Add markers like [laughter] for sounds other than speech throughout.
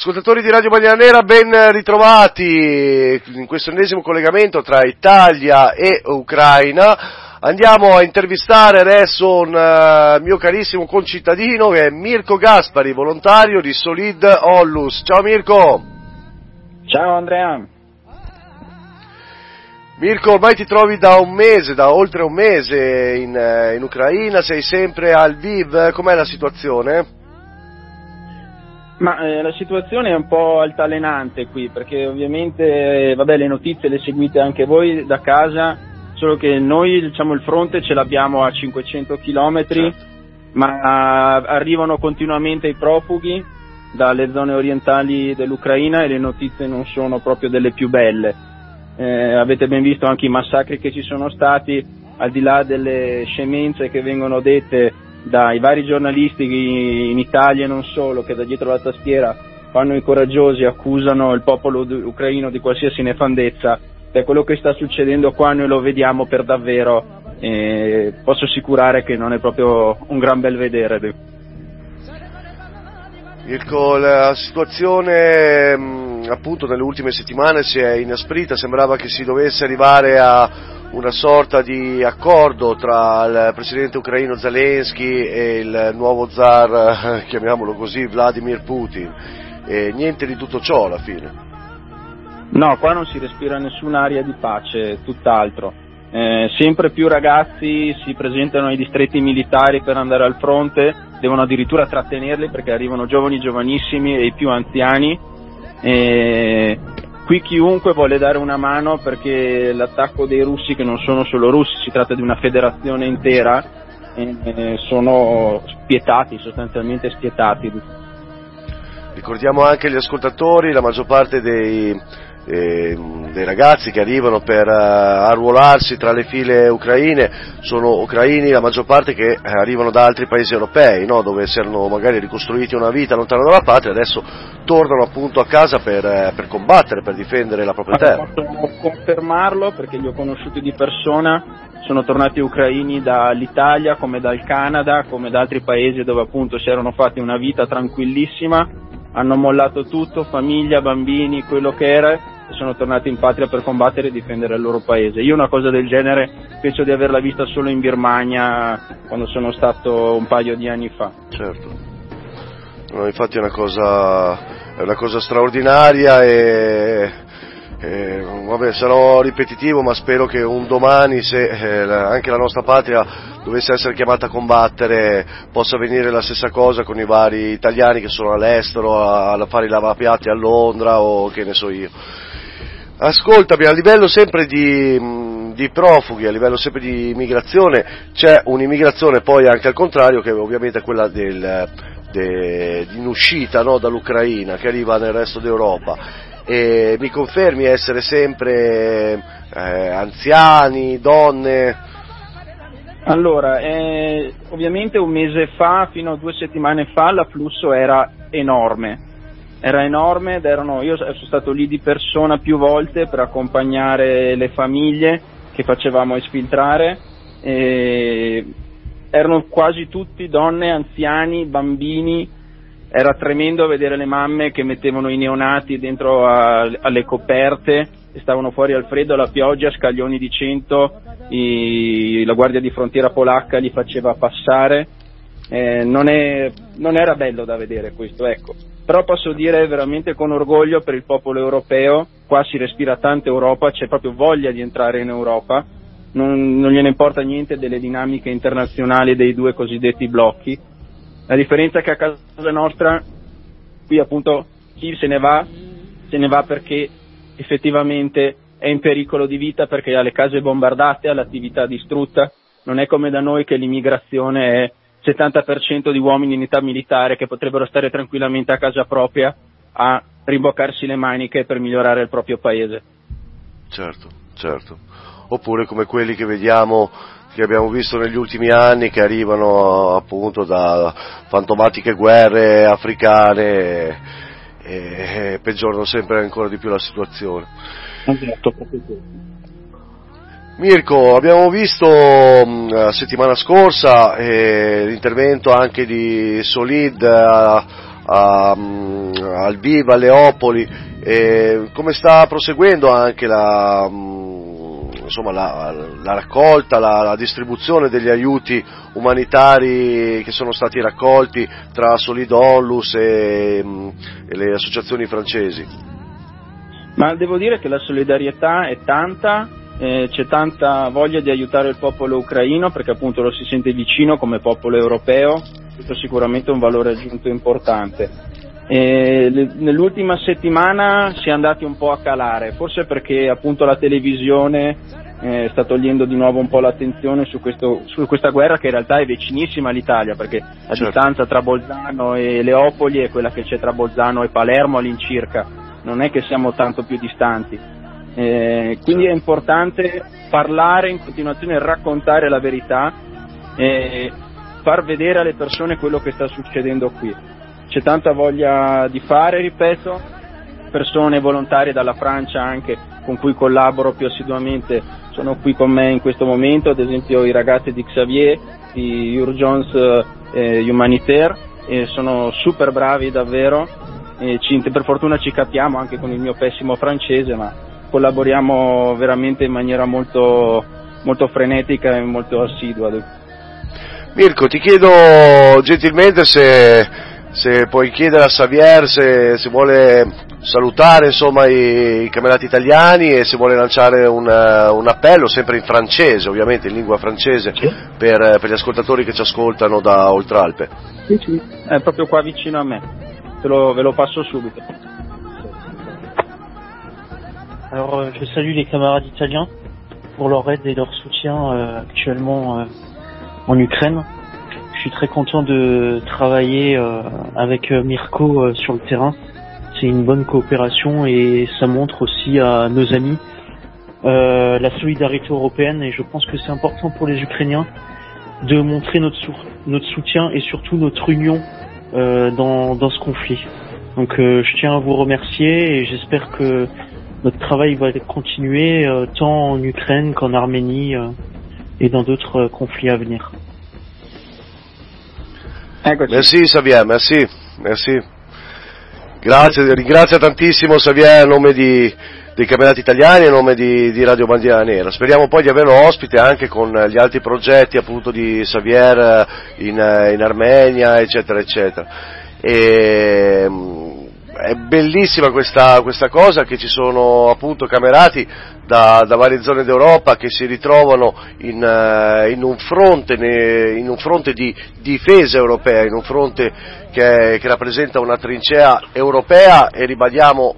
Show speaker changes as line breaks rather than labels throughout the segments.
Ascoltatori di Radio Bandiera Nera, ben ritrovati in questo ennesimo collegamento tra Italia e Ucraina. Andiamo a intervistare adesso un uh, mio carissimo concittadino che è Mirko Gaspari, volontario di Solid Ollus. Ciao Mirko!
Ciao Andrea!
Mirko, ormai ti trovi da un mese, da oltre un mese in, eh, in Ucraina, sei sempre al Viv, com'è la situazione?
Ma eh, la situazione è un po' altalenante qui, perché ovviamente eh, vabbè, le notizie le seguite anche voi da casa, solo che noi diciamo, il fronte ce l'abbiamo a 500 km, certo. ma arrivano continuamente i profughi dalle zone orientali dell'Ucraina e le notizie non sono proprio delle più belle. Eh, avete ben visto anche i massacri che ci sono stati, al di là delle scemenze che vengono dette dai vari giornalisti in Italia e non solo, che da dietro la tastiera fanno i coraggiosi, accusano il popolo ucraino di qualsiasi nefandezza, per quello che sta succedendo qua noi lo vediamo per davvero, eh, posso assicurare che non è proprio un gran bel vedere.
Mirko, la situazione mm, appunto nelle ultime settimane si è inasprita, sembrava che si dovesse arrivare a una sorta di accordo tra il presidente ucraino Zelensky e il nuovo zar, chiamiamolo così, Vladimir Putin. E niente di tutto ciò alla fine.
No, qua non si respira nessun'aria di pace, tutt'altro. Eh, sempre più ragazzi si presentano ai distretti militari per andare al fronte, devono addirittura trattenerli perché arrivano giovani giovanissimi e i più anziani. Eh, Qui chiunque vuole dare una mano perché l'attacco dei russi, che non sono solo russi, si tratta di una federazione intera, eh, sono spietati, sostanzialmente spietati.
Ricordiamo anche agli ascoltatori, la maggior parte dei, eh, dei ragazzi che arrivano per uh, arruolarsi tra le file ucraine sono ucraini, la maggior parte che eh, arrivano da altri paesi europei, no? dove si erano magari ricostruiti una vita lontano dalla patria, adesso tornano appunto a casa per, eh, per combattere, per difendere la propria terra.
Posso confermarlo perché li ho conosciuti di persona, sono tornati ucraini dall'Italia come dal Canada, come da altri paesi dove appunto si erano fatti una vita tranquillissima, hanno mollato tutto, famiglia, bambini, quello che era e sono tornati in patria per combattere e difendere il loro paese. Io una cosa del genere penso di averla vista solo in Birmania quando sono stato un paio di anni fa.
Certo. No, infatti è una cosa, è una cosa straordinaria e, e, vabbè, sarò ripetitivo ma spero che un domani se eh, anche la nostra patria dovesse essere chiamata a combattere possa avvenire la stessa cosa con i vari italiani che sono all'estero a, a fare i lavapiatti a Londra o che ne so io. Ascoltami, a livello sempre di, di, profughi, a livello sempre di immigrazione, c'è un'immigrazione poi anche al contrario, che ovviamente è quella del, de, in uscita no, dall'Ucraina, che arriva nel resto d'Europa. E mi confermi essere sempre eh, anziani, donne?
Allora, eh, ovviamente un mese fa, fino a due settimane fa, l'afflusso era enorme era enorme ed erano, io sono stato lì di persona più volte per accompagnare le famiglie che facevamo esfiltrare e erano quasi tutti donne, anziani, bambini, era tremendo vedere le mamme che mettevano i neonati dentro a, alle coperte e stavano fuori al freddo, alla pioggia, scaglioni di cento, i, la guardia di frontiera polacca li faceva passare, eh, non, è, non era bello da vedere questo, ecco. Però posso dire veramente con orgoglio per il popolo europeo, qua si respira tanta Europa, c'è proprio voglia di entrare in Europa, non, non gliene importa niente delle dinamiche internazionali dei due cosiddetti blocchi. La differenza è che a casa nostra, qui appunto chi se ne va, se ne va perché effettivamente è in pericolo di vita perché ha le case bombardate, ha l'attività distrutta, non è come da noi che l'immigrazione è 70% di uomini in età militare che potrebbero stare tranquillamente a casa propria a rimboccarsi le maniche per migliorare il proprio paese.
Certo, certo. Oppure come quelli che vediamo che abbiamo visto negli ultimi anni che arrivano appunto da fantomatiche guerre africane e, e peggiorano sempre ancora di più la situazione.
Esatto, proprio questo.
Mirko, abbiamo visto la settimana scorsa eh, l'intervento anche di Solid a, a, al Viva, a Leopoli, e come sta proseguendo anche la, insomma, la, la raccolta, la, la, distribuzione degli aiuti umanitari che sono stati raccolti tra Solidonlus e, mm, e le associazioni francesi?
Ma devo dire che la solidarietà è tanta, eh, c'è tanta voglia di aiutare il popolo ucraino perché appunto lo si sente vicino come popolo europeo, questo è sicuramente un valore aggiunto importante. E nell'ultima settimana si è andati un po' a calare, forse perché appunto la televisione eh, sta togliendo di nuovo un po' l'attenzione su, questo, su, questa guerra che in realtà è vicinissima all'Italia, perché la certo. distanza tra Bolzano e Leopoli è quella che c'è tra Bolzano e Palermo all'incirca, non è che siamo tanto più distanti. Eh, quindi è importante parlare in continuazione, raccontare la verità e far vedere alle persone quello che sta succedendo qui c'è tanta voglia di fare, ripeto, persone volontarie dalla Francia anche con cui collaboro più assiduamente sono qui con me in questo momento, ad esempio i ragazzi di Xavier, di Urgence eh, Humanitaire, e sono super bravi davvero, ci, per fortuna ci capiamo anche con il mio pessimo francese, ma collaboriamo veramente in maniera molto, molto frenetica e molto assidua.
Mirko, ti chiedo gentilmente se se puoi chiedere a Xavier se, se vuole salutare insomma, i, i, camerati italiani e se vuole lanciare un, un, appello, sempre in francese, ovviamente in lingua francese, sì. per, per, gli ascoltatori che ci ascoltano da Oltralpe.
Sì, sì, è proprio qua vicino a me, ve lo, ve lo passo subito.
Alors, euh, je salue les camarades italiens pour leur aide et leur soutien euh, actuellement euh, en Ukraine. Je suis très content de travailler euh, avec euh, Mirko euh, sur le terrain. C'est une bonne coopération et ça montre aussi à nos amis la solidarité européenne et je pense que c'est important pour les Ukrainiens de montrer notre, soutien et surtout notre union dans, dans ce conflit. Donc je tiens à vous remercier et j'espère que notre travail va continuer tant en Ukraine qu'en Arménie et dans d'autres conflits à venir.
Eccoci. Merci Xavier, merci, merci. Grazie, ringrazio tantissimo Xavier a nome di, dei camerati italiani e a nome di, di, Radio Bandiera Nera. Speriamo poi di averlo ospite anche con gli altri progetti appunto di Xavier in, in Armenia, eccetera, eccetera. E, è bellissima questa, questa, cosa che ci sono appunto camerati da, da varie zone d'Europa che si ritrovano in, uh, in, un, fronte, in un, fronte, di difesa europea, in un fronte che, che rappresenta una trincea europea e ribadiamo,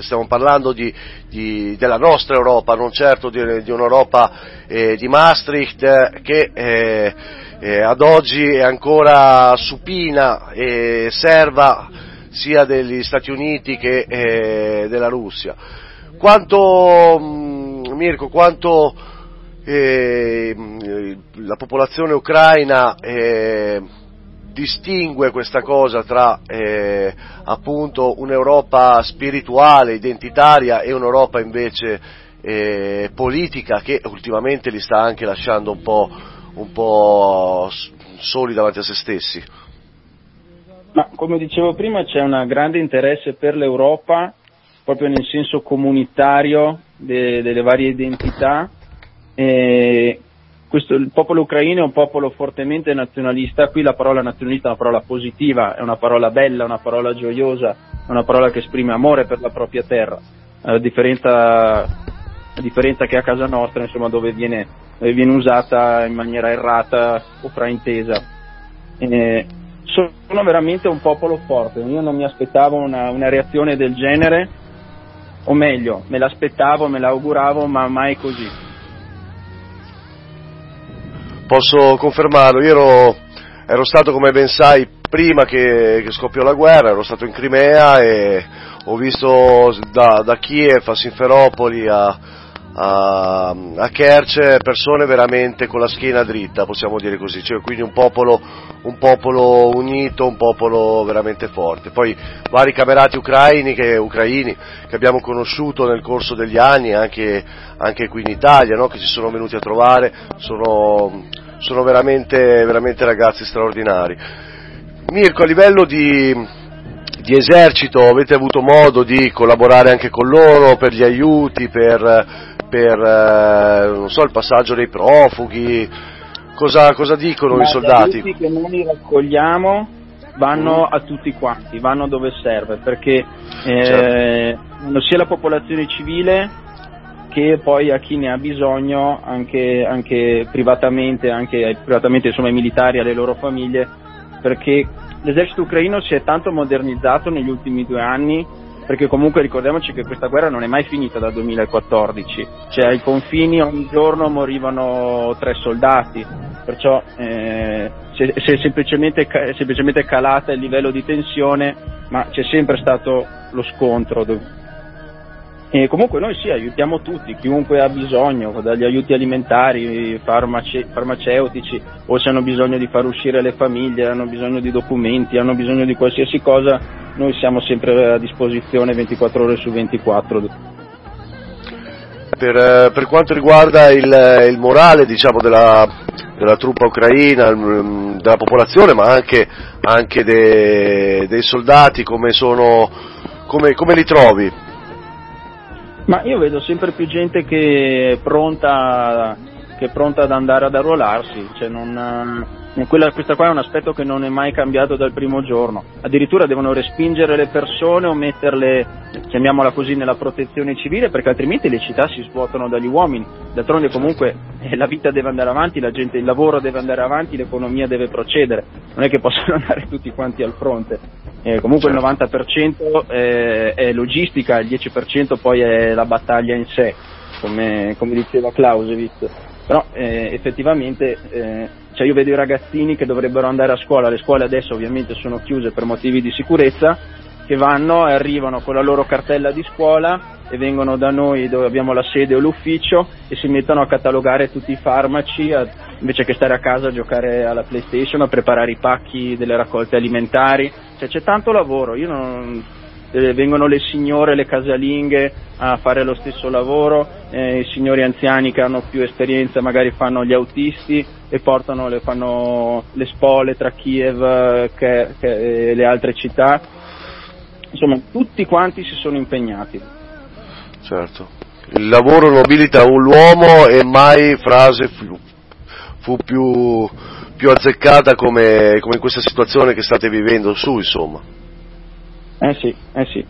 stiamo parlando di, di, della nostra Europa, non certo di, di un'Europa eh, di Maastricht che eh, eh, ad oggi è ancora supina e serva sia degli Stati Uniti che eh, della Russia. Quanto, mh, mm, Mirko, quanto eh, la popolazione ucraina eh, distingue questa cosa tra eh, appunto un'Europa spirituale, identitaria e un'Europa invece eh, politica che ultimamente li sta anche lasciando un po' un po' soli davanti a se stessi?
Ma come dicevo prima c'è un grande interesse per l'Europa, proprio nel senso comunitario de, delle varie identità. E questo, il popolo ucraino è un popolo fortemente nazionalista, qui la parola nazionalista è una parola positiva, è una parola bella, una parola gioiosa, è una parola che esprime amore per la propria terra, a differenza, a differenza che a casa nostra, insomma, dove viene viene usata in maniera errata o fraintesa. Eh, sono veramente un popolo forte, io non mi aspettavo una, una, reazione del genere, o meglio, me l'aspettavo, me l'auguravo, ma mai così.
Posso confermarlo, io ero, ero stato come ben sai prima che, che, scoppiò la guerra, ero stato in Crimea e ho visto da, da Kiev a Sinferopoli a, a, a Kerch persone veramente con la schiena dritta, possiamo dire così, cioè, quindi un popolo, un popolo, unito, un popolo veramente forte. Poi vari camerati ucraini che, ucraini che abbiamo conosciuto nel corso degli anni, anche, anche qui in Italia, no? che ci sono venuti a trovare, sono, sono veramente, veramente ragazzi straordinari. Mirko, a livello di, di esercito avete avuto modo di collaborare anche con loro per gli aiuti, per, per eh, so, il passaggio dei profughi? Cosa, cosa dicono
Ma
i soldati?
Aiuti che noi raccogliamo vanno a tutti quanti, vanno dove serve, perché eh, certo. sia la popolazione civile che poi a chi ne ha bisogno anche, anche privatamente, anche privatamente insomma, ai militari, alle loro famiglie, perché l'esercito ucraino si è tanto modernizzato negli ultimi due anni perché comunque ricordiamoci che questa guerra non è mai finita dal 2014, cioè ai confini ogni giorno morivano tre soldati, perciò eh, si è semplicemente, semplicemente calata il livello di tensione, ma c'è sempre stato lo scontro e comunque noi sì, aiutiamo tutti, chiunque ha bisogno, dagli aiuti alimentari, farmace- farmaceutici, o se hanno bisogno di far uscire le famiglie, hanno bisogno di documenti, hanno bisogno di qualsiasi cosa, noi siamo sempre a disposizione 24 ore su 24.
Per, eh, per quanto riguarda il, il morale diciamo, della, della, truppa ucraina, della popolazione, ma anche, anche de, dei soldati, come, sono, come, come li trovi?
Ma io vedo sempre più gente che è pronta, che è pronta ad andare ad arruolarsi, cioè non, quella, questa qua è un aspetto che non è mai cambiato dal primo giorno, addirittura devono respingere le persone o metterle, chiamiamola così, nella protezione civile perché altrimenti le città si svuotano dagli uomini, d'altronde comunque eh, la vita deve andare avanti, la gente, il lavoro deve andare avanti, l'economia deve procedere, non è che possono [laughs] andare tutti quanti al fronte. Eh, comunque certo. il 90% è, è, logistica, il 10% poi è la battaglia in sé, come, come diceva Clausewitz. Però eh, effettivamente eh, cioè io vedo i ragazzini che dovrebbero andare a scuola, le scuole adesso ovviamente sono chiuse per motivi di sicurezza, che vanno e arrivano con la loro cartella di scuola e vengono da noi dove abbiamo la sede o l'ufficio e si mettono a catalogare tutti i farmaci a, invece che stare a casa a giocare alla PlayStation, a preparare i pacchi delle raccolte alimentari. Cioè, c'è tanto lavoro, non, eh, vengono le signore, le casalinghe a fare lo stesso lavoro, eh, i signori anziani che hanno più esperienza magari fanno gli autisti e portano le, fanno le spole tra Kiev che, che, e le altre città insomma tutti quanti si sono impegnati.
Certo, il lavoro nobilita l'uomo e mai frase fu, fu più, più, azzeccata come, come in questa situazione che state vivendo su, insomma.
Eh sì, eh sì.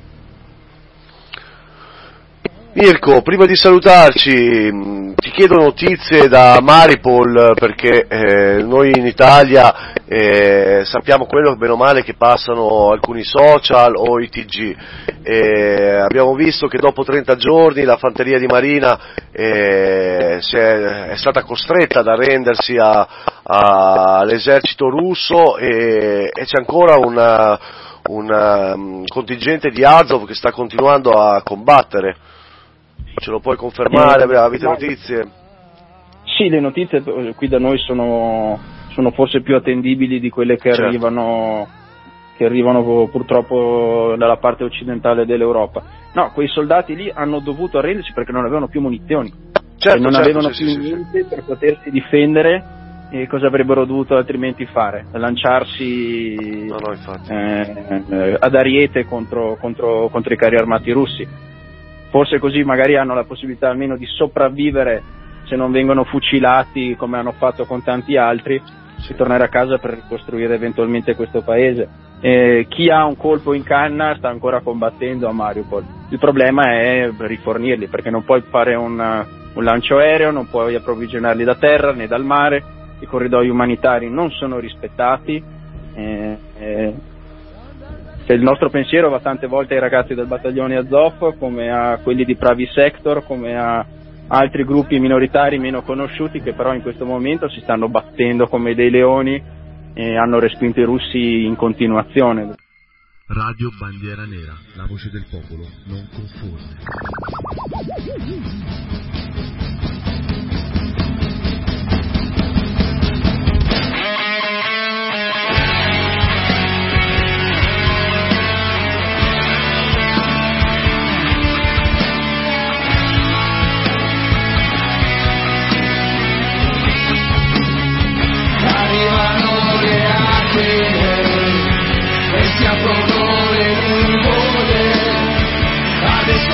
Mirko, prima di salutarci, mm, ti chiedo notizie da Maripol perché eh, noi in Italia eh, sappiamo quello bene o male che passano alcuni social o i TG. Eh, abbiamo visto che dopo 30 giorni la fanteria di Marina eh, è, è, stata costretta ad arrendersi all'esercito russo e, e c'è ancora una, un um, contingente di Azov che sta continuando a combattere. Ce lo puoi confermare? Eh, Avete notizie?
Sì, le notizie qui da noi sono, sono forse più attendibili di quelle che, certo. arrivano, che arrivano purtroppo dalla parte occidentale dell'Europa. No, quei soldati lì hanno dovuto arrendersi perché non avevano più munizioni, certo, non certo, avevano sì, più sì, niente sì. per potersi difendere e cosa avrebbero dovuto altrimenti fare? Lanciarsi no, no, eh, ad ariete contro, contro, contro i carri armati russi forse così magari hanno la possibilità almeno di sopravvivere se non vengono fucilati come hanno fatto con tanti altri, si tornare a casa per ricostruire eventualmente questo paese. Eh, chi ha un colpo in canna sta ancora combattendo a Mariupol. Il problema è rifornirli perché non puoi fare un, un lancio aereo, non puoi approvvigionarli da terra né dal mare, i corridoi umanitari non sono rispettati. Eh, eh, il nostro pensiero va tante volte ai ragazzi del battaglione Azov, come a quelli di Pravi Sector, come a altri gruppi minoritari meno conosciuti che però in questo momento si stanno battendo come dei leoni e hanno respinto i russi in continuazione.
Radio Bandiera Nera, la voce del popolo non conforme.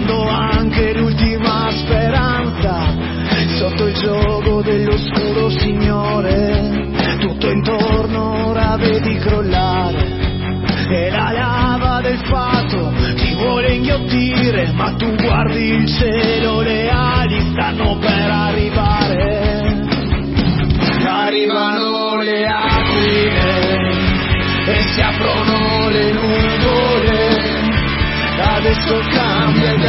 quando anche l'ultima speranza. Sotto il gioco dell'oscuro Signore, tutto intorno ora vedi crollare. E la lava del fato ti vuole inghiottire, ma tu guardi il cielo, le ali stanno per arrivare. Arrivano le aquile e si aprono le nuvole, adesso cambia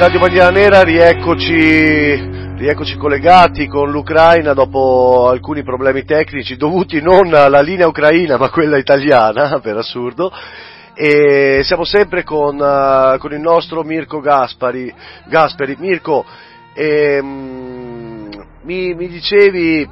Radio Bandiera Nera, rieccoci, rieccoci collegati con l'Ucraina dopo alcuni problemi tecnici dovuti non alla linea ucraina ma quella italiana, [laughs] per assurdo. E siamo sempre con, eh, con il nostro Mirko Gaspari. Gasperi. Mirko, ehm, mi, mi dicevi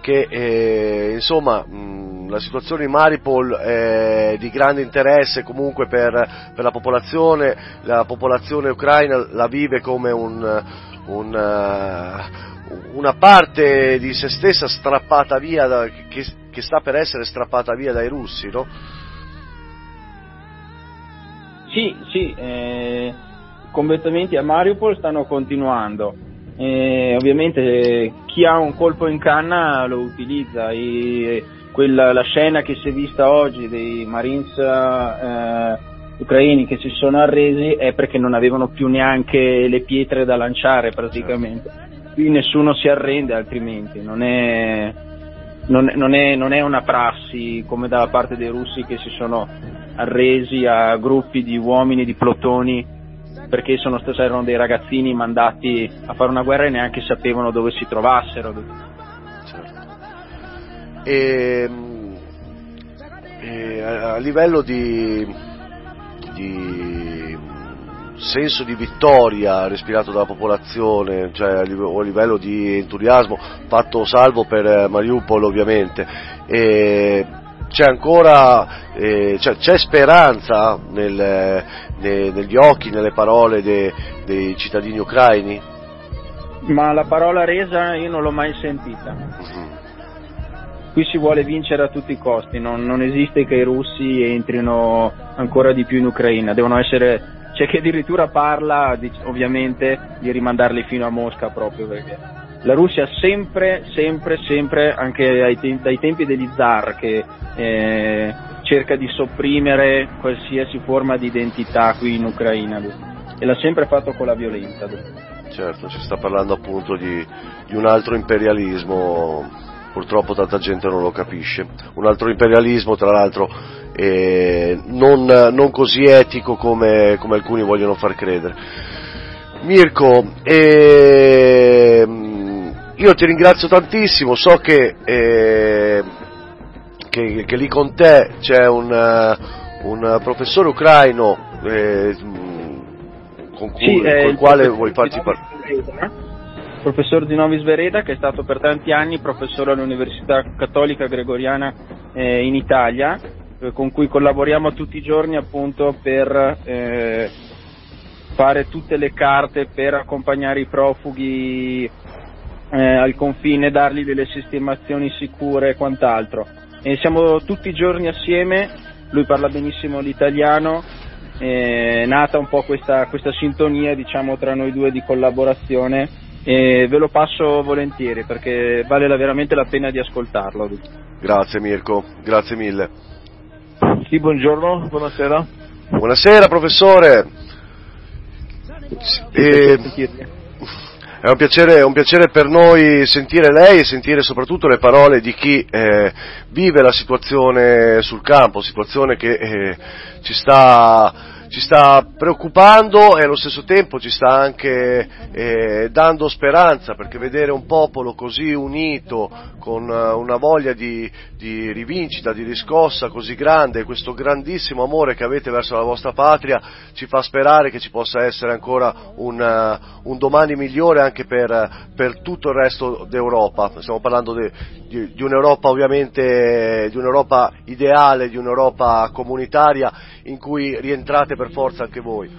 che eh, insomma mh, la situazione in Maripol è di grande interesse comunque per, per la popolazione, la popolazione ucraina la vive come un, un, eh, una parte di se stessa strappata via, da, che, che sta per essere strappata via dai russi, no?
Sì, sì, eh, combattimenti a Mariupol stanno continuando. Eh, ovviamente chi ha un colpo in canna lo utilizza. I, quella, la scena che si è vista oggi dei Marines eh, ucraini che si sono arresi è perché non avevano più neanche le pietre da lanciare praticamente. Qui nessuno si arrende altrimenti, non è, non, non, è, non è, una prassi come dalla parte dei russi che si sono arresi a gruppi di uomini, di plotoni, perché sono, erano dei ragazzini mandati a fare una guerra e neanche sapevano dove si trovassero.
Certo. E, e a livello di, di senso di vittoria respirato dalla popolazione, cioè a livello, a livello di entusiasmo, fatto salvo per Mariupol ovviamente. E c'è ancora eh, c'è, c'è, speranza nel, ne, negli occhi, nelle parole de, dei cittadini ucraini?
Ma la parola resa io non l'ho mai sentita. Uh-huh. Qui si vuole vincere a tutti i costi, non, non esiste che i russi entrino ancora di più in Ucraina, devono essere c'è chi addirittura parla di, ovviamente di rimandarli fino a Mosca proprio perché la Russia sempre, sempre, sempre, anche te- dai tempi degli zar che eh, cerca di sopprimere qualsiasi forma di identità qui in Ucraina e l'ha sempre fatto con la violenza.
Certo, si sta parlando appunto di, di un altro imperialismo, purtroppo tanta gente non lo capisce, un altro imperialismo tra l'altro eh, non, non, così etico come, come, alcuni vogliono far credere. Mirko, eh, io ti ringrazio tantissimo, so che, eh, che, che lì con te c'è un, un professore ucraino eh, con, cui,
sì,
con il quale vuoi farci parlare
professor di Novis Vereda che è stato per tanti anni professore all'Università Cattolica Gregoriana eh, in Italia eh, con cui collaboriamo tutti i giorni appunto per eh, fare tutte le carte per accompagnare i profughi eh, al confine, dargli delle sistemazioni sicure e quant'altro. E siamo tutti i giorni assieme, lui parla benissimo l'italiano, è nata un po' questa, questa sintonia diciamo, tra noi due di collaborazione e ve lo passo volentieri perché vale veramente la pena di ascoltarlo.
Grazie Mirko, grazie mille.
Sì, buongiorno, buonasera.
Buonasera professore. E... È un, piacere, è un, piacere, per noi sentire lei e sentire soprattutto le parole di chi eh, vive la situazione sul campo, situazione che eh, ci sta ci sta preoccupando e allo stesso tempo ci sta anche eh, dando speranza perché vedere un popolo così unito con eh, una voglia di, di, rivincita, di riscossa così grande, questo grandissimo amore che avete verso la vostra patria ci fa sperare che ci possa essere ancora un, uh, un domani migliore anche per, per, tutto il resto d'Europa. Stiamo parlando di, di, di un'Europa ovviamente, di un'Europa ideale, di un'Europa comunitaria in cui rientrate per forza anche voi.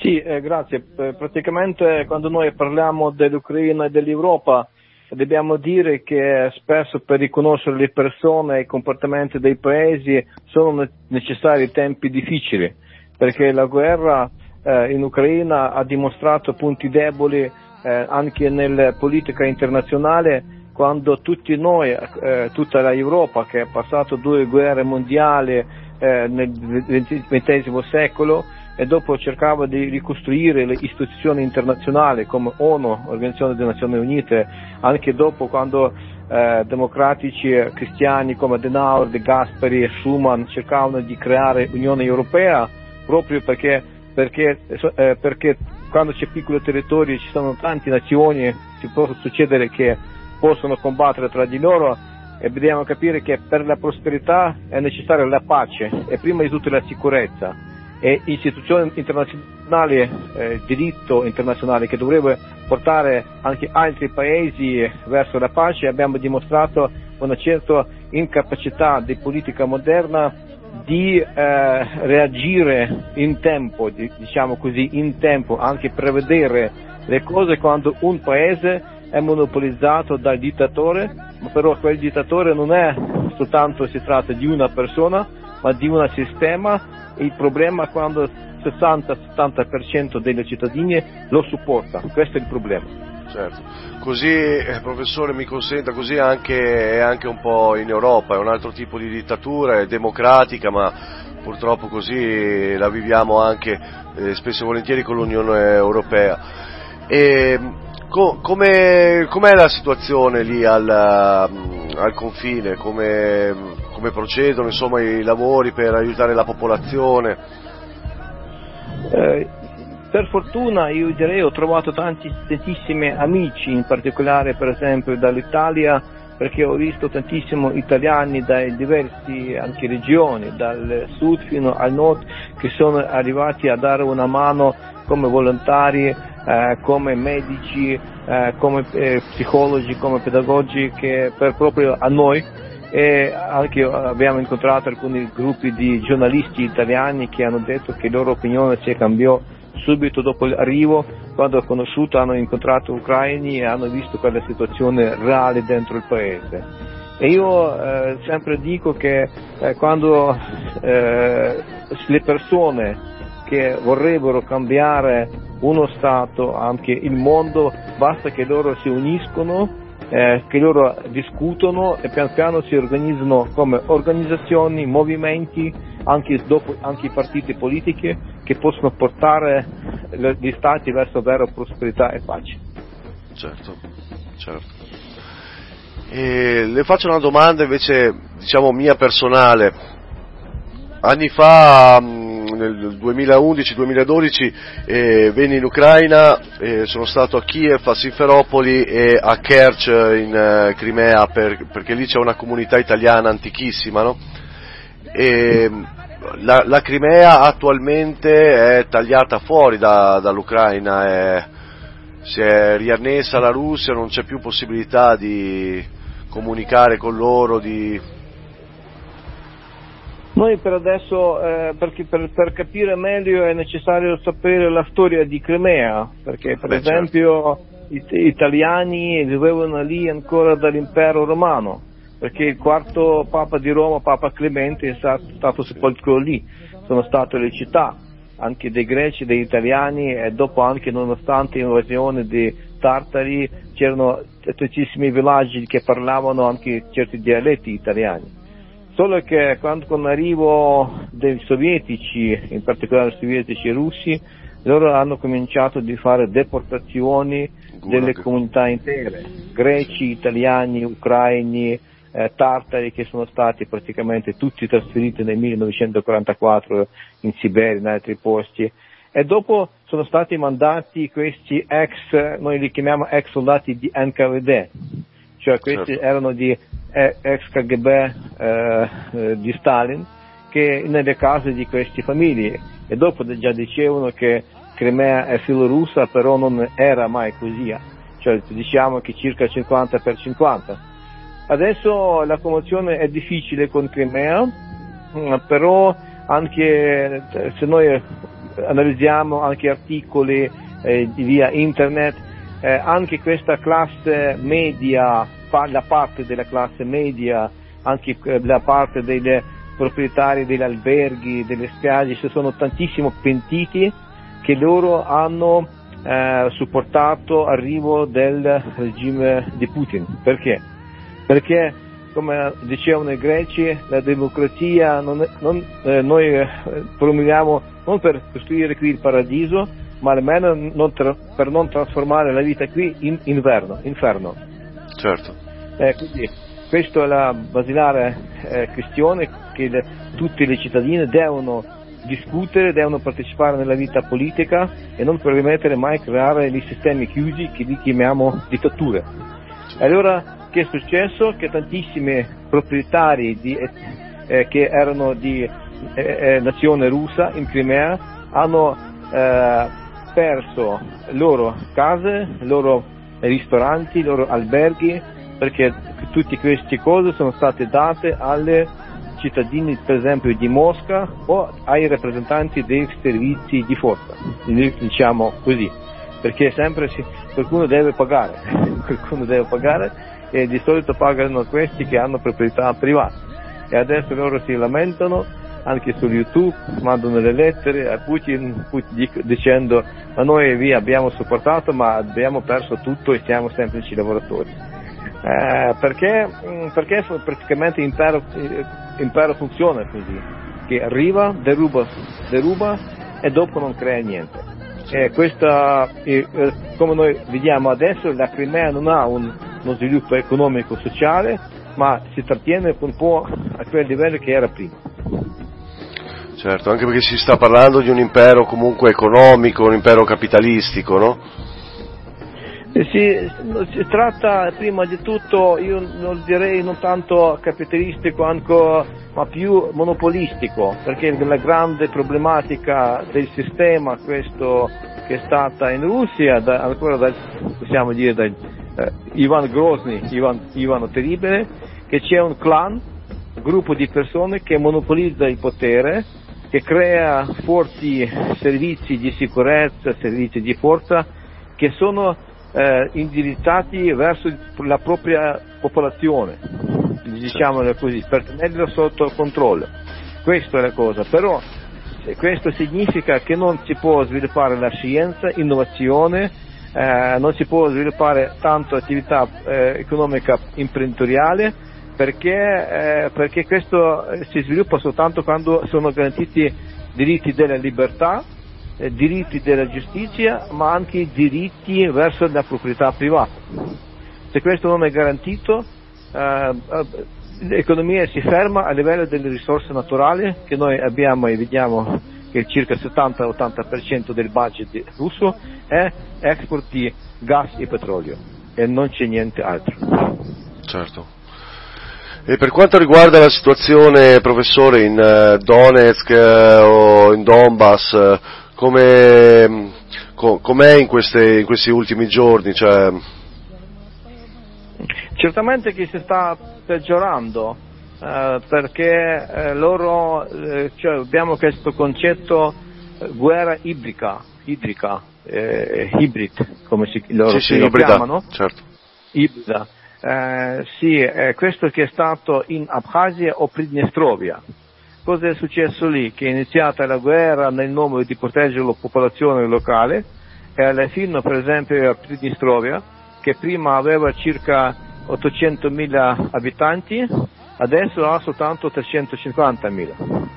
Sì, eh, grazie. Praticamente quando noi parliamo dell'Ucraina e dell'Europa dobbiamo dire che spesso per riconoscere le persone e i comportamenti dei paesi sono necessari tempi difficili, perché la guerra eh, in Ucraina ha dimostrato punti deboli eh, anche nella politica internazionale quando tutti noi, eh, tutta l'Europa che ha passato due guerre mondiali eh, nel XX secolo e dopo cercava di ricostruire le istituzioni internazionali come ONU, Organizzazione delle Nazioni Unite, anche dopo quando eh, democratici cristiani come Adenauer, De Gasperi e Schuman cercavano di creare Unione Europea proprio perché, perché, eh, perché quando c'è piccolo territorio ci sono tante nazioni, ci può succedere che possono combattere tra di loro e dobbiamo capire che per la prosperità è necessaria la pace e prima di tutto la sicurezza. E istituzioni internazionali, eh, diritto internazionale che dovrebbe portare anche altri paesi verso la pace, abbiamo dimostrato una certa incapacità di politica moderna di eh, reagire in tempo, di, diciamo così, in tempo, anche prevedere le cose quando un paese è monopolizzato dal dittatore, ma però quel dittatore non è soltanto si tratta di una persona, ma di un sistema. Il problema è quando 60-70% dei cittadini lo supporta, questo è il problema.
Certo, così eh, professore mi consenta, così anche, è anche un po' in Europa, è un altro tipo di dittatura, è democratica, ma purtroppo così la viviamo anche eh, spesso e volentieri con l'Unione Europea. E, co- com'è, com'è, la situazione lì al, al confine? Come, come procedono insomma, i lavori per aiutare la popolazione?
Eh, per fortuna io direi ho trovato tanti, tantissimi amici, in particolare per esempio dall'Italia, perché ho visto tantissimi italiani dai diversi anche regioni, dal sud fino al nord, che sono arrivati a dare una mano come volontari, eh, come medici, eh, come eh, psicologi, come pedagogi, che per proprio a noi e anche abbiamo incontrato alcuni gruppi di giornalisti italiani che hanno detto che la loro opinione si cambiò subito dopo l'arrivo, quando hanno conosciuto, hanno incontrato ucraini e hanno visto quella situazione reale dentro il paese. E io eh, sempre dico che eh, quando eh, le persone che vorrebbero cambiare uno Stato, anche il mondo, basta che loro si uniscono eh, che loro discutono e pian piano si organizzano come organizzazioni, movimenti, anche, dopo, anche partiti politici che possono portare gli stati verso vera prosperità e pace.
Certo, certo. E le faccio una domanda invece, diciamo, mia personale. Anni fa nel 2011-2012 eh, venni in Ucraina, eh, sono stato a Kiev, a Simferopoli e a Kerch in eh, Crimea per, perché lì c'è una comunità italiana antichissima. No? E, la, la, Crimea attualmente è tagliata fuori da, dall'Ucraina, è, si è riannessa alla Russia, non c'è più possibilità di comunicare con loro, di,
noi per adesso, eh, perché per, per, capire meglio è necessario sapere la storia di Crimea, perché per Beh, esempio certo. gli italiani vivevano lì ancora dall'impero romano, perché il quarto Papa di Roma, Papa Clemente, è stato sepolto lì, sono state le città, anche dei greci, degli italiani e dopo anche nonostante l'invasione di tartari c'erano tantissimi villaggi che parlavano anche certi dialetti italiani. Solo che quando con l'arrivo dei sovietici, in particolare sovietici e russi, loro hanno cominciato a fare deportazioni delle comunità intere, greci, italiani, ucraini, eh, tartari che sono stati praticamente tutti trasferiti nel 1944 in Siberia, in altri posti e dopo sono stati mandati questi ex, noi li chiamiamo ex soldati di NKVD, cioè questi certo. erano di ex KGB eh, eh, di Stalin che nelle case di queste famiglie e dopo già dicevano che Crimea è filorussa però non era mai così, cioè diciamo che circa 50 per 50. Adesso la commozione è difficile con Crimea, mm, però anche se noi analizziamo anche articoli eh, via internet, eh, anche questa classe media la parte della classe media, anche eh, la parte dei proprietari degli alberghi, delle spiagge, ci sono tantissimi pentiti che loro hanno eh, supportato l'arrivo del regime di Putin. Perché? Perché, come dicevano i greci, la democrazia non è, non, eh, noi eh, promuoviamo non per costruire qui il paradiso, ma almeno non tra, per non trasformare la vita qui in inverno, inferno.
Certo.
Eh, quindi questa è la basilare eh, questione che le, tutti i cittadini devono discutere, devono partecipare nella vita politica e non permettere mai di creare dei sistemi chiusi che li chiamiamo dittature. Allora che è successo? Che tantissimi proprietari di, eh, che erano di eh, eh, nazione russa in Crimea hanno eh, perso le loro case, loro ristoranti, i loro alberghi, perché tutte queste cose sono state date ai cittadini per esempio di Mosca o ai rappresentanti dei servizi di forza, diciamo così, perché sempre si, qualcuno deve pagare, [laughs] qualcuno deve pagare e di solito pagano questi che hanno proprietà private. E adesso loro si lamentano anche su YouTube, mandano le lettere a Putin, dicendo ma noi vi abbiamo supportato ma abbiamo perso tutto e siamo semplici lavoratori. Eh, perché, mm, perché praticamente l'impero, l'impero funziona così, che arriva, deruba, deruba e dopo non crea niente. E questa, eh, come noi vediamo adesso, la Crimea non ha un, uno sviluppo economico-sociale, ma si trattiene un po' a quel livello che era prima.
Certo, anche perché si sta parlando di un impero comunque economico, un impero capitalistico, no?
Eh, si, si, tratta prima di tutto, io non direi non tanto capitalistico, anche, ma più monopolistico, perché la grande problematica del sistema, questo che è stata in Russia, da, ancora da, possiamo dire da eh, Ivan Grozny, Ivan, Ivano Terribile, che c'è un clan, un gruppo di persone che monopolizza il potere, che crea forti servizi di sicurezza, servizi di forza, che sono eh, indirizzati verso la propria popolazione, diciamolo così, per tenerla sotto controllo. Questa è la cosa, però questo significa che non si può sviluppare la scienza, innovazione, eh, non si può sviluppare tanto attività eh, economica imprenditoriale perché, eh, perché questo si sviluppa soltanto quando sono garantiti diritti della libertà, eh, diritti della giustizia, ma anche diritti verso la proprietà privata. Se questo non è garantito, eh, eh, l'economia si ferma a livello delle risorse naturali che noi abbiamo e vediamo che circa il 70-80% del budget russo è export di gas e petrolio e non c'è niente altro.
Certo. E per quanto riguarda la situazione, professore, in uh, Donetsk uh, o in Donbass, uh, come, co- com'è in, queste, in, questi ultimi giorni? Cioè...
Certamente che si sta peggiorando, eh, perché eh, loro, eh, cioè abbiamo questo concetto eh, guerra ibrica, idrica, eh, hybrid, come si, loro
sì,
si
sì,
chiamano,
certo.
ibrida. Eh, sì, questo che è stato in Abkhazia o Pridnestrovia. Cosa è successo lì? Che è iniziata la guerra nel nome di proteggere la popolazione locale e alla fine, per esempio, a Pridnestrovia, che prima aveva circa 800.000 abitanti, adesso ha soltanto 350.000.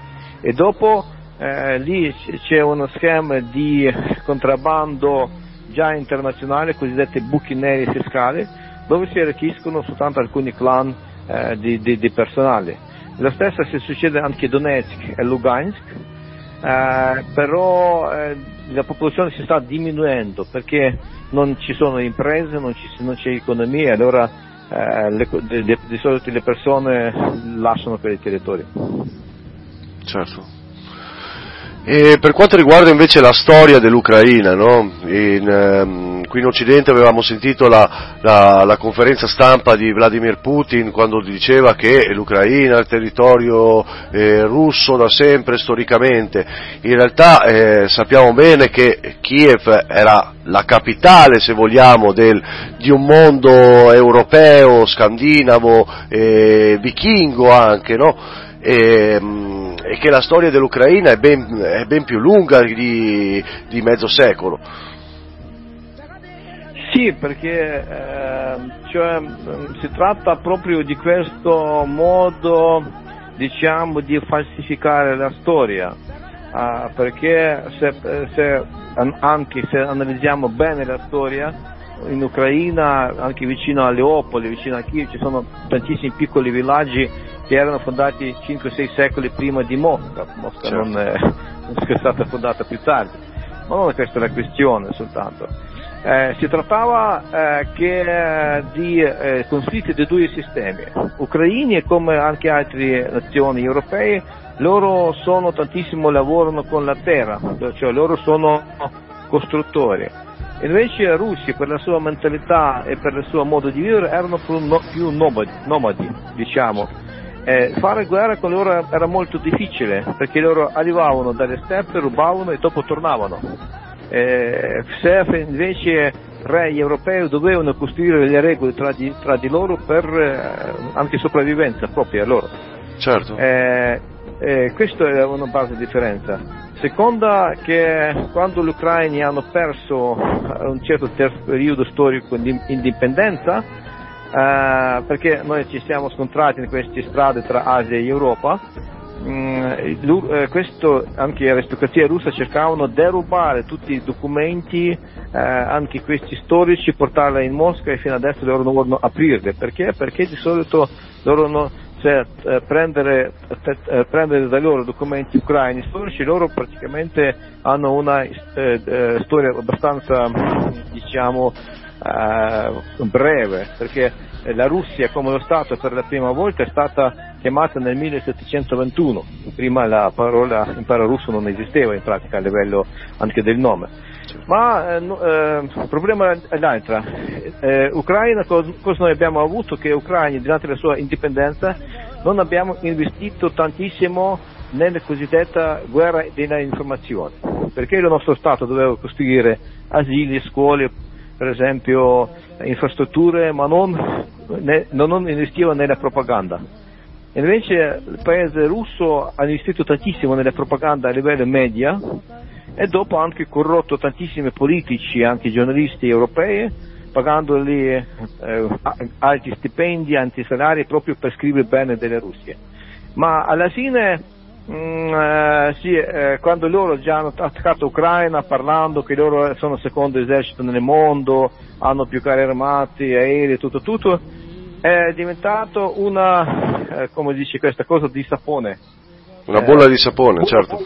E dopo eh, lì c'è uno schema di contrabbando già internazionale, cosiddette buchi neri fiscali, dove si arricchiscono soltanto alcuni clan eh, di, di, di personale lo stesso si succede anche a Donetsk e Lugansk, eh, però eh, la popolazione si sta diminuendo perché non ci sono imprese, non, ci, non c'è economia, allora eh, le, di, di solito le persone lasciano per i territori.
Certo. E per quanto riguarda invece la storia dell'Ucraina, no? in, ehm, qui in Occidente avevamo sentito la, la, la, conferenza stampa di Vladimir Putin quando diceva che l'Ucraina è il territorio eh, russo da sempre, storicamente. In realtà eh, sappiamo bene che Kiev era la capitale, se vogliamo, del, di un mondo europeo, scandinavo, eh, vichingo anche, no? E, ehm, e che la storia dell'Ucraina è ben, è ben più lunga di, di, mezzo secolo.
Sì, perché eh, cioè, si tratta proprio di questo modo diciamo, di falsificare la storia, eh, perché se, se, anche se analizziamo bene la storia, in Ucraina, anche vicino a Leopoli, vicino a Kiev, ci sono tantissimi piccoli villaggi che erano fondati 5-6 secoli prima di Mosca, Mosca certo. non, è, [laughs] è, stata fondata più tardi, ma non è questa la questione soltanto. Eh, si trattava eh, che, eh, di eh, conflitti di due sistemi, ucraini e come anche altre nazioni europee, loro sono tantissimo, lavorano con la terra, cioè loro sono costruttori. Invece i russi per la sua mentalità e per il suo modo di vivere erano più, no, più nomadi, nomadi, diciamo eh, fare guerra con loro era molto difficile perché loro arrivavano dalle steppe, rubavano e dopo tornavano. Eh, se invece re europei dovevano costruire le regole tra di, tra di loro per eh, anche sopravvivenza propria loro.
Certo.
Eh, eh, questa è una base di differenza. Seconda che quando gli ucraini hanno perso un certo periodo storico di indipendenza, eh, perché noi ci siamo scontrati in queste strade tra Asia e Europa, Mm, eh, questo, anche le aristocrazie russe cercavano di derubare tutti i documenti, eh, anche questi storici, portarli in Mosca e fino adesso loro non vogliono aprirli. Perché? Perché di solito loro non, cioè, eh, prendere, eh, prendere, da loro documenti ucraini storici, loro praticamente hanno una eh, eh, storia abbastanza, diciamo, breve, perché la Russia come lo Stato per la prima volta è stata chiamata nel 1721, prima la parola impero russo non esisteva in pratica a livello anche del nome. Ma eh, eh, il problema è l'altro. Eh, Ucraina, cosa, cosa noi abbiamo avuto? Che Ucraina, durante la sua indipendenza, non abbiamo investito tantissimo nella cosiddetta guerra dell'informazione, perché il nostro Stato doveva costruire asili, scuole, per esempio infrastrutture, ma non, ne, non investiva nella propaganda. Invece il paese russo ha investito tantissimo nella propaganda a livello media e dopo ha anche corrotto tantissimi politici, anche giornalisti europei, pagandoli eh, alti stipendi, alti salari proprio per scrivere bene della Russia. Ma alla fine Mm, eh, sì, eh, quando loro già hanno attaccato l'Ucraina parlando che loro sono il secondo esercito nel mondo, hanno più carri armati, aerei, tutto tutto, è diventato una, eh, come dice questa cosa, di sapone.
Una bolla di sapone, certo.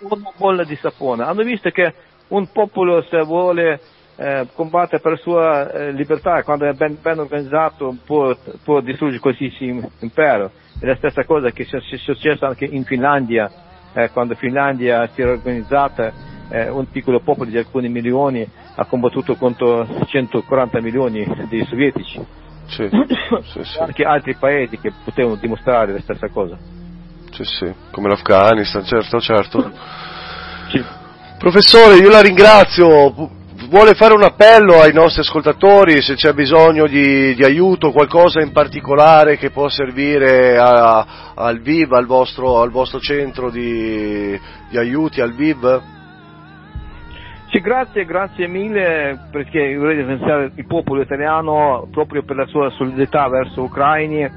Una, bolla di sapone. Hanno visto che un popolo se vuole eh, combatte per la sua eh, libertà, quando è ben, ben organizzato può, può, distruggere qualsiasi impero. È la stessa cosa che è successo anche in Finlandia, eh, quando Finlandia si era organizzata, eh, un piccolo popolo di alcuni milioni ha combattuto contro 140 milioni di sovietici.
Sì, [coughs] sì, sì.
Anche altri paesi che potevano dimostrare la stessa cosa.
Sì, sì, come l'Afghanistan, certo, certo. Professore, io la ringrazio vuole fare un appello ai nostri ascoltatori se c'è bisogno di, di aiuto, qualcosa in particolare che può servire a, al VIV, al vostro, al vostro centro di, di, aiuti, al VIV?
Sì, grazie, grazie mille perché vorrei ringraziare il popolo italiano proprio per la sua solidarietà verso l'Ucraina.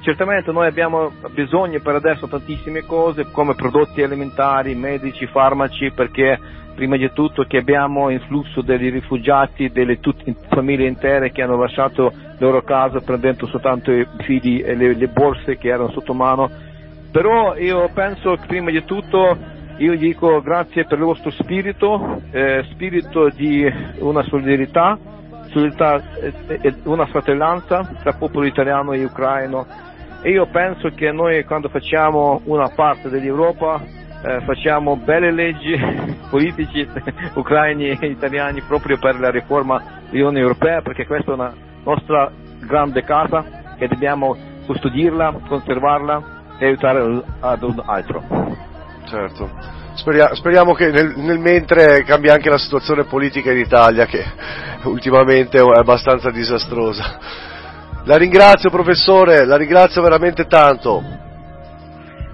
Certamente noi abbiamo bisogno per adesso tantissime cose come prodotti alimentari, medici, farmaci perché prima di tutto che abbiamo influsso degli rifugiati, delle tut- famiglie intere che hanno lasciato le loro case prendendo soltanto i figli e le, le, borse che erano sotto mano. Però io penso che prima di tutto io dico grazie per il vostro spirito, eh, spirito di una solidarietà, solidarietà e una fratellanza tra popolo italiano e ucraino. E io penso che noi quando facciamo una parte dell'Europa eh, facciamo belle leggi [laughs] politici [laughs] ucraini e italiani proprio per la riforma dell'Unione Europea perché questa è una nostra grande casa che dobbiamo custodirla, conservarla e aiutare ad un altro.
Certo. Speriamo, speriamo che nel, nel, mentre cambia anche la situazione politica in Italia che ultimamente è abbastanza disastrosa. La ringrazio professore, la ringrazio veramente tanto.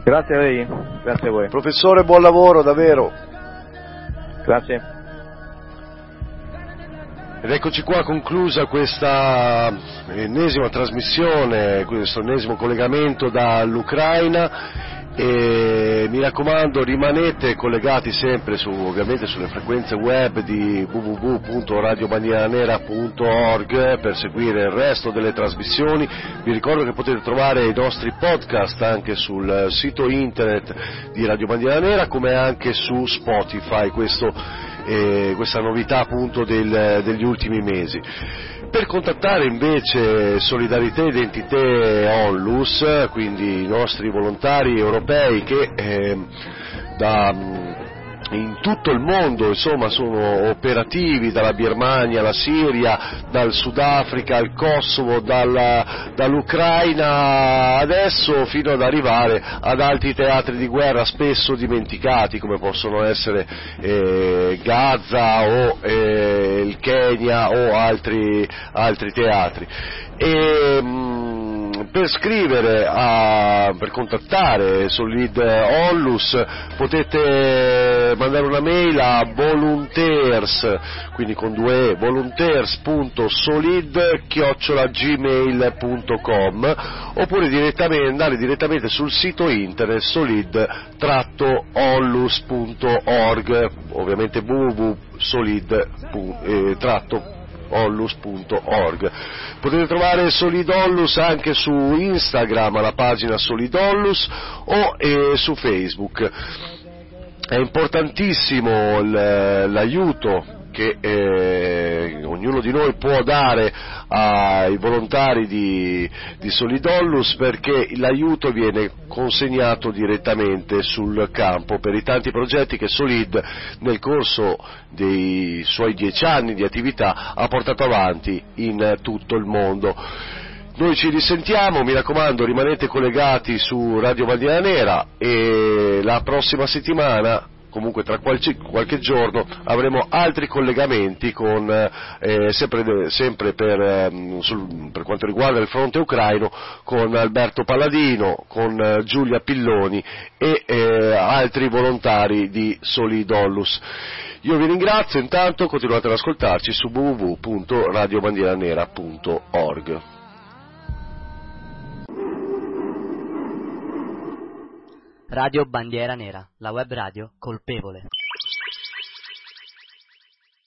Grazie a lei, grazie a voi.
Professore, buon lavoro, davvero.
Grazie.
Ed eccoci qua conclusa questa ennesima trasmissione, questo ennesimo collegamento dall'Ucraina e mi raccomando rimanete collegati sempre su, ovviamente sulle frequenze web di www.radiobandieranera.org per seguire il resto delle trasmissioni. Vi ricordo che potete trovare i nostri podcast anche sul sito internet di Radio Bandiera Nera come anche su Spotify, Questo, eh, questa novità appunto del, degli ultimi mesi. Per contattare invece Solidarità Identité Onlus, quindi i nostri volontari europei che eh, da, in tutto il mondo insomma, sono operativi dalla Birmania alla Siria, dal Sudafrica al Kosovo, dalla, dall'Ucraina adesso fino ad arrivare ad altri teatri di guerra spesso dimenticati come possono essere eh, Gaza o eh, il Kenya o altri, altri teatri. E, mh, per scrivere, a, per contattare Solid Onlus potete mandare una mail a volunteers, quindi con due e, volunteers.solid-gmail.com oppure direttamente, andare direttamente sul sito internet solid-onlus.org, ovviamente www.solid-onlus.org ollus.org. Potete trovare Solidollus anche su Instagram, la pagina Solidollus o eh, su Facebook. È importantissimo l'aiuto che eh, ognuno di noi può dare ai volontari di, di, Solidollus perché l'aiuto viene consegnato direttamente sul campo per i tanti progetti che Solid nel corso dei suoi dieci anni di attività ha portato avanti in tutto il mondo. Noi ci risentiamo, mi raccomando rimanete collegati su Radio Bandiera Nera e la prossima settimana comunque tra qualche, qualche, giorno avremo altri collegamenti con, eh, sempre, sempre per, eh, sul, per, quanto riguarda il fronte ucraino con Alberto Palladino, con eh, Giulia Pilloni e eh, altri volontari di Solidollus. Io vi ringrazio, intanto continuate ad ascoltarci su www.radiobandieranera.org.
Radio Bandiera Nera, la web radio colpevole.